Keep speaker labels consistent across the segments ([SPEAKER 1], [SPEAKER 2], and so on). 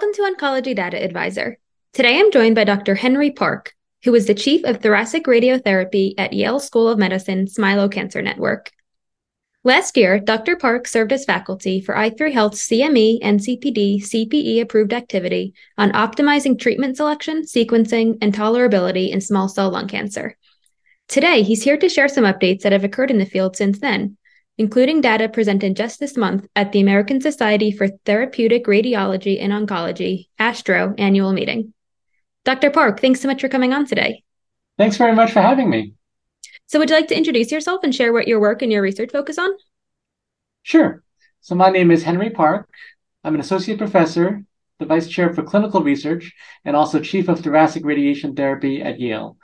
[SPEAKER 1] Welcome to Oncology Data Advisor. Today I'm joined by Dr. Henry Park, who is the Chief of Thoracic Radiotherapy at Yale School of Medicine Smilow Cancer Network. Last year, Dr. Park served as faculty for i3 Health's CME and CPD CPE approved activity on optimizing treatment selection, sequencing, and tolerability in small cell lung cancer. Today, he's here to share some updates that have occurred in the field since then, including data presented just this month at the American Society for Therapeutic Radiology and Oncology, ASTRO, annual meeting. Dr. Park, thanks so much for coming on today.
[SPEAKER 2] Thanks very much for having me.
[SPEAKER 1] So, would you like to introduce yourself and share what your work and your research focus on?
[SPEAKER 2] Sure. So, my name is Henry Park. I'm an associate professor, the vice chair for clinical research, and also chief of thoracic radiation therapy at Yale.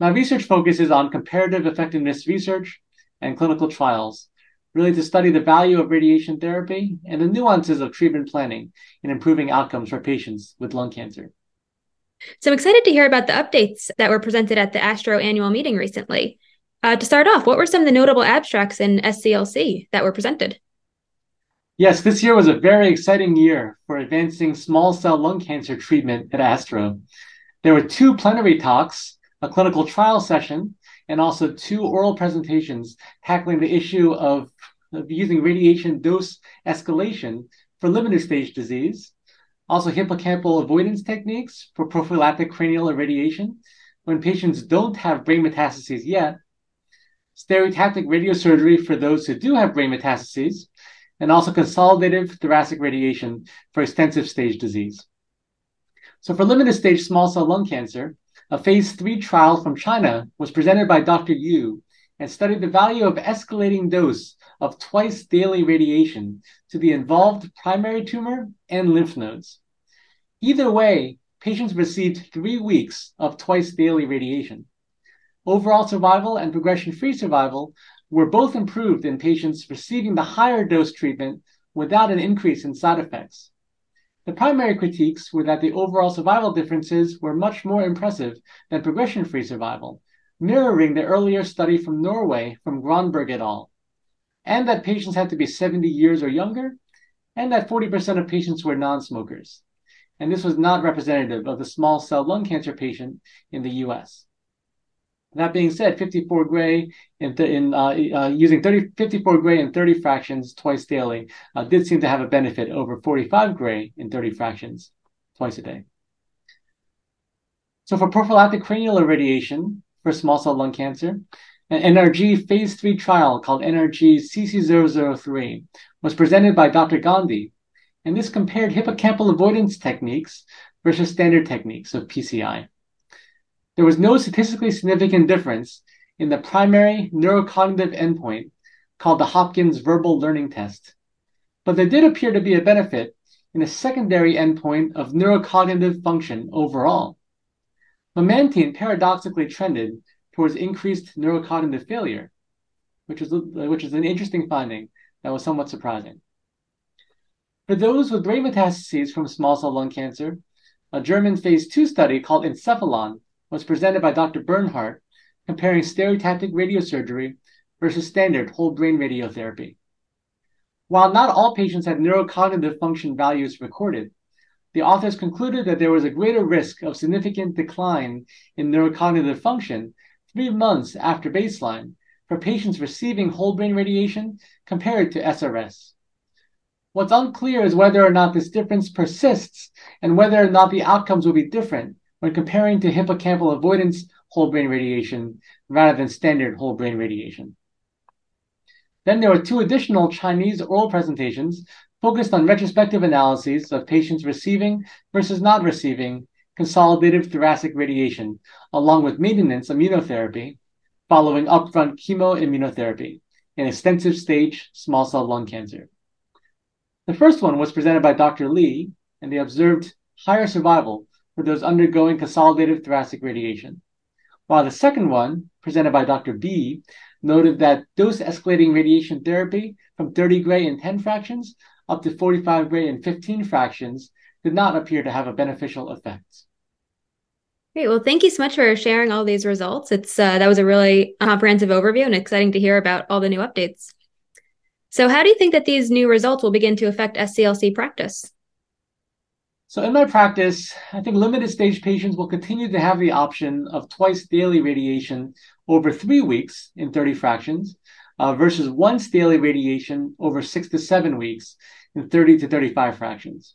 [SPEAKER 2] My research focuses on comparative effectiveness research and clinical trials, really to study the value of radiation therapy and the nuances of treatment planning in improving outcomes for patients with lung cancer.
[SPEAKER 1] So I'm excited to hear about the updates that were presented at the ASTRO annual meeting recently. Uh, to start off, what were some of the notable abstracts in SCLC that were presented?
[SPEAKER 2] Yes, this year was a very exciting year for advancing small cell lung cancer treatment at ASTRO. There were two plenary talks, a clinical trial session, and also two oral presentations tackling the issue of, of using radiation dose escalation for limited stage disease, also hippocampal avoidance techniques for prophylactic cranial irradiation when patients don't have brain metastases yet, stereotactic radiosurgery for those who do have brain metastases, and also consolidative thoracic radiation for extensive stage disease. So for limited stage small cell lung cancer, a phase three trial from China was presented by Dr. Yu and studied the value of escalating dose of twice daily radiation to the involved primary tumor and lymph nodes. Either way, patients received three weeks of twice daily radiation. Overall survival and progression free survival were both improved in patients receiving the higher dose treatment without an increase in side effects. The primary critiques were that the overall survival differences were much more impressive than progression free survival, mirroring the earlier study from Norway from Gronberg et al., and that patients had to be 70 years or younger, and that 40% of patients were non smokers. And this was not representative of the small cell lung cancer patient in the US. That being said, 54 gray in, th- in uh, uh, using 30, 54 gray in 30 fractions twice daily uh, did seem to have a benefit over 45 gray in 30 fractions twice a day. So for prophylactic cranial irradiation for small cell lung cancer, an NRG phase 3 trial called NRG CC003 was presented by Dr. Gondi, and this compared hippocampal avoidance techniques versus standard techniques of PCI there was no statistically significant difference in the primary neurocognitive endpoint called the Hopkins Verbal Learning Test. But there did appear to be a benefit in a secondary endpoint of neurocognitive function overall. Memantine paradoxically trended towards increased neurocognitive failure, which is, which is an interesting finding that was somewhat surprising. For those with brain metastases from small cell lung cancer, a German phase 2 study called Encephalon was presented by Dr. Bernhardt comparing stereotactic radiosurgery versus standard whole brain radiotherapy. While not all patients had neurocognitive function values recorded, the authors concluded that there was a greater risk of significant decline in neurocognitive function three months after baseline for patients receiving whole brain radiation compared to SRS. What's unclear is whether or not this difference persists and whether or not the outcomes will be different when comparing to hippocampal avoidance whole brain radiation rather than standard whole brain radiation. Then there were two additional Chinese oral presentations focused on retrospective analyses of patients receiving versus not receiving consolidative thoracic radiation, along with maintenance immunotherapy following upfront chemoimmunotherapy in extensive stage small cell lung cancer. The first one was presented by Dr. Lee, and they observed higher survival for those undergoing consolidative thoracic radiation. While the second one, presented by Dr. B, noted that dose escalating radiation therapy from 30 gray in 10 fractions up to 45 gray in 15 fractions did not appear to have a beneficial effect.
[SPEAKER 1] Great. Well, thank you so much for sharing all these results. It's uh, that was a really comprehensive overview and exciting to hear about all the new updates. So, how do you think that these new results will begin to affect SCLC practice?
[SPEAKER 2] So in my practice, I think limited stage patients will continue to have the option of twice daily radiation over three weeks in 30 fractions uh, versus once daily radiation over six to seven weeks in 30 to 35 fractions.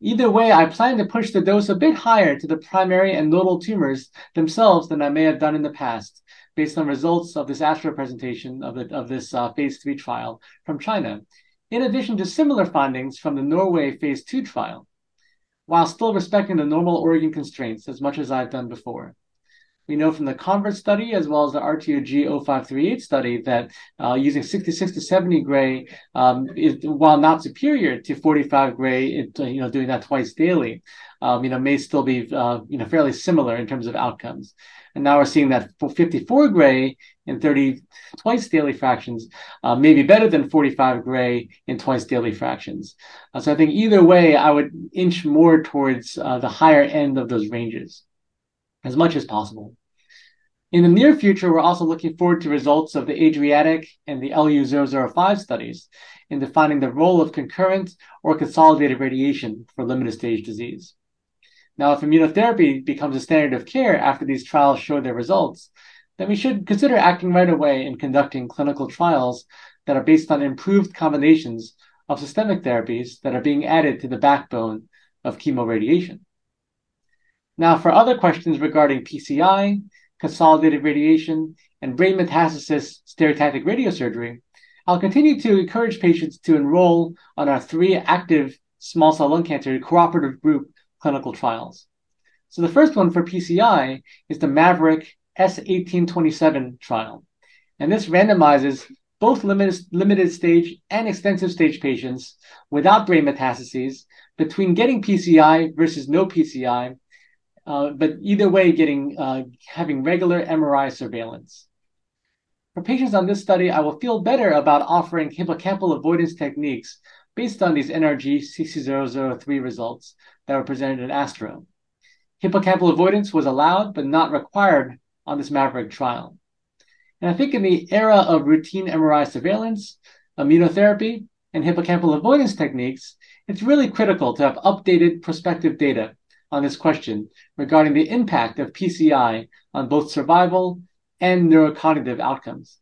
[SPEAKER 2] Either way, I plan to push the dose a bit higher to the primary and nodal tumors themselves than I may have done in the past, based on results of this ASTRO presentation of, the, of this uh, phase three trial from China, in addition to similar findings from the Norway phase two trial while still respecting the normal organ constraints as much as I've done before. We know from the CONVERT study as well as the RTOG 0538 study that uh, using 66 to 70 gray, um, is, while not superior to 45 gray, it, you know, doing that twice daily, um, you know, may still be, uh, you know, fairly similar in terms of outcomes. And now we're seeing that 54 gray in 30 twice daily fractions uh, may be better than 45 gray in twice daily fractions. Uh, so I think either way, I would inch more towards uh, the higher end of those ranges as much as possible. In the near future, we're also looking forward to results of the Adriatic and the LU005 studies in defining the role of concurrent or consolidated radiation for limited stage disease. Now, if immunotherapy becomes a standard of care after these trials show their results, then we should consider acting right away in conducting clinical trials that are based on improved combinations of systemic therapies that are being added to the backbone of chemoradiation. Now, for other questions regarding PCI, consolidated radiation, and brain metastasis stereotactic radiosurgery, I'll continue to encourage patients to enroll on our three active small cell lung cancer cooperative group clinical trials. So the first one for PCI is the Maverick S1827 trial. And this randomizes both limited, limited stage and extensive stage patients without brain metastases between getting PCI versus no PCI, uh, but either way, getting uh, having regular MRI surveillance. For patients on this study, I will feel better about offering hippocampal avoidance techniques based on these NRG CC003 results that were presented at ASTRO. Hippocampal avoidance was allowed but not required on this Maverick trial. And I think in the era of routine MRI surveillance, immunotherapy, and hippocampal avoidance techniques, it's really critical to have updated prospective data on this question regarding the impact of PCI on both survival and neurocognitive outcomes.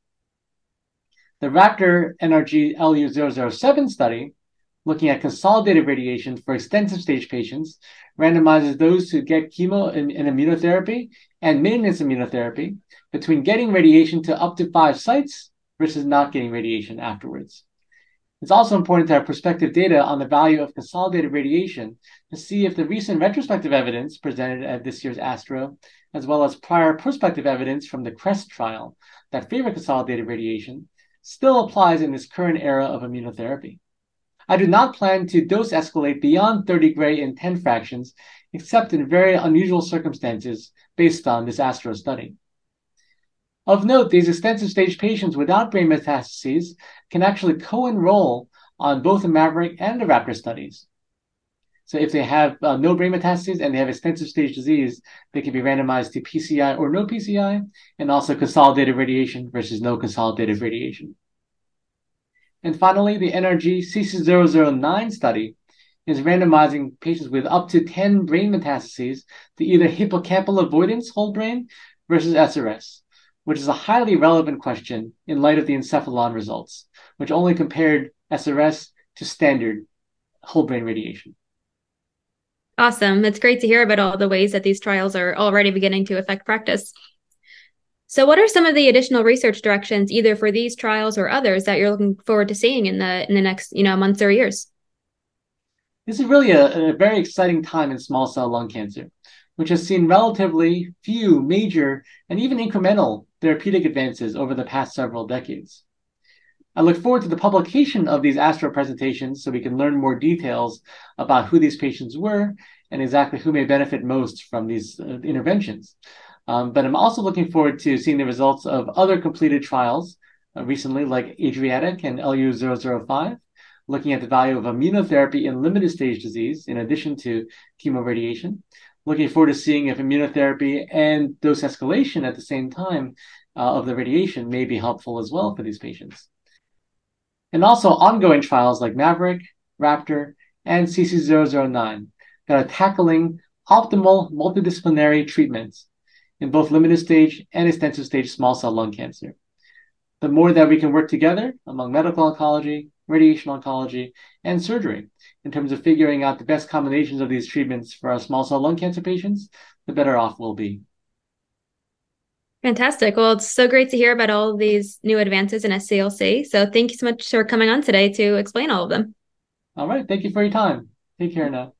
[SPEAKER 2] The Raptor NRG LU007 study looking at consolidated radiation for extensive stage patients, randomizes those who get chemo and, and, immunotherapy and maintenance immunotherapy between getting radiation to up to five sites versus not getting radiation afterwards. It's also important to have prospective data on the value of consolidated radiation to see if the recent retrospective evidence presented at this year's ASTRO, as well as prior prospective evidence from the CREST trial that favor consolidated radiation, still applies in this current era of immunotherapy. I do not plan to dose escalate beyond 30 gray in 10 fractions, except in very unusual circumstances based on this ASTRO study. Of note, these extensive stage patients without brain metastases can actually co-enroll on both the Maverick and the Raptor studies. So if they have uh, no brain metastases and they have extensive stage disease, they can be randomized to PCI or no PCI, and also consolidated radiation versus no consolidated radiation. And finally, the NRG CC009 study is randomizing patients with up to 10 brain metastases to either hippocampal avoidance whole brain versus SRS, which is a highly relevant question in light of the encephalon results, which only compared SRS to standard whole brain radiation.
[SPEAKER 1] Awesome. It's great to hear about all the ways that these trials are already beginning to affect practice. So, what are some of the additional research directions, either for these trials or others, that you're looking forward to seeing in the in the next you know months or years?
[SPEAKER 2] This is really a, a very exciting time in small cell lung cancer, which has seen relatively few major and even incremental therapeutic advances over the past several decades. I look forward to the publication of these ASTRO presentations so we can learn more details about who these patients were and exactly who may benefit most from these uh, interventions. Um, but I'm also looking forward to seeing the results of other completed trials uh, recently, like Adriatic and LU005, looking at the value of immunotherapy in limited stage disease in addition to chemoradiation. Looking forward to seeing if immunotherapy and dose escalation at the same time uh, of the radiation may be helpful as well for these patients. And also ongoing trials like Maverick, Raptor, and CC009 that are tackling optimal multidisciplinary treatments in both limited stage and extensive stage small cell lung cancer. The more that we can work together among medical oncology, radiation oncology, and surgery in terms of figuring out the best combinations of these treatments for our small cell lung cancer patients, the better off we'll be.
[SPEAKER 1] Fantastic. Well, it's so great to hear about all these new advances in SCLC. So thank you so much for coming on today to explain all of them.
[SPEAKER 2] All right. Thank you for your time. Take care now.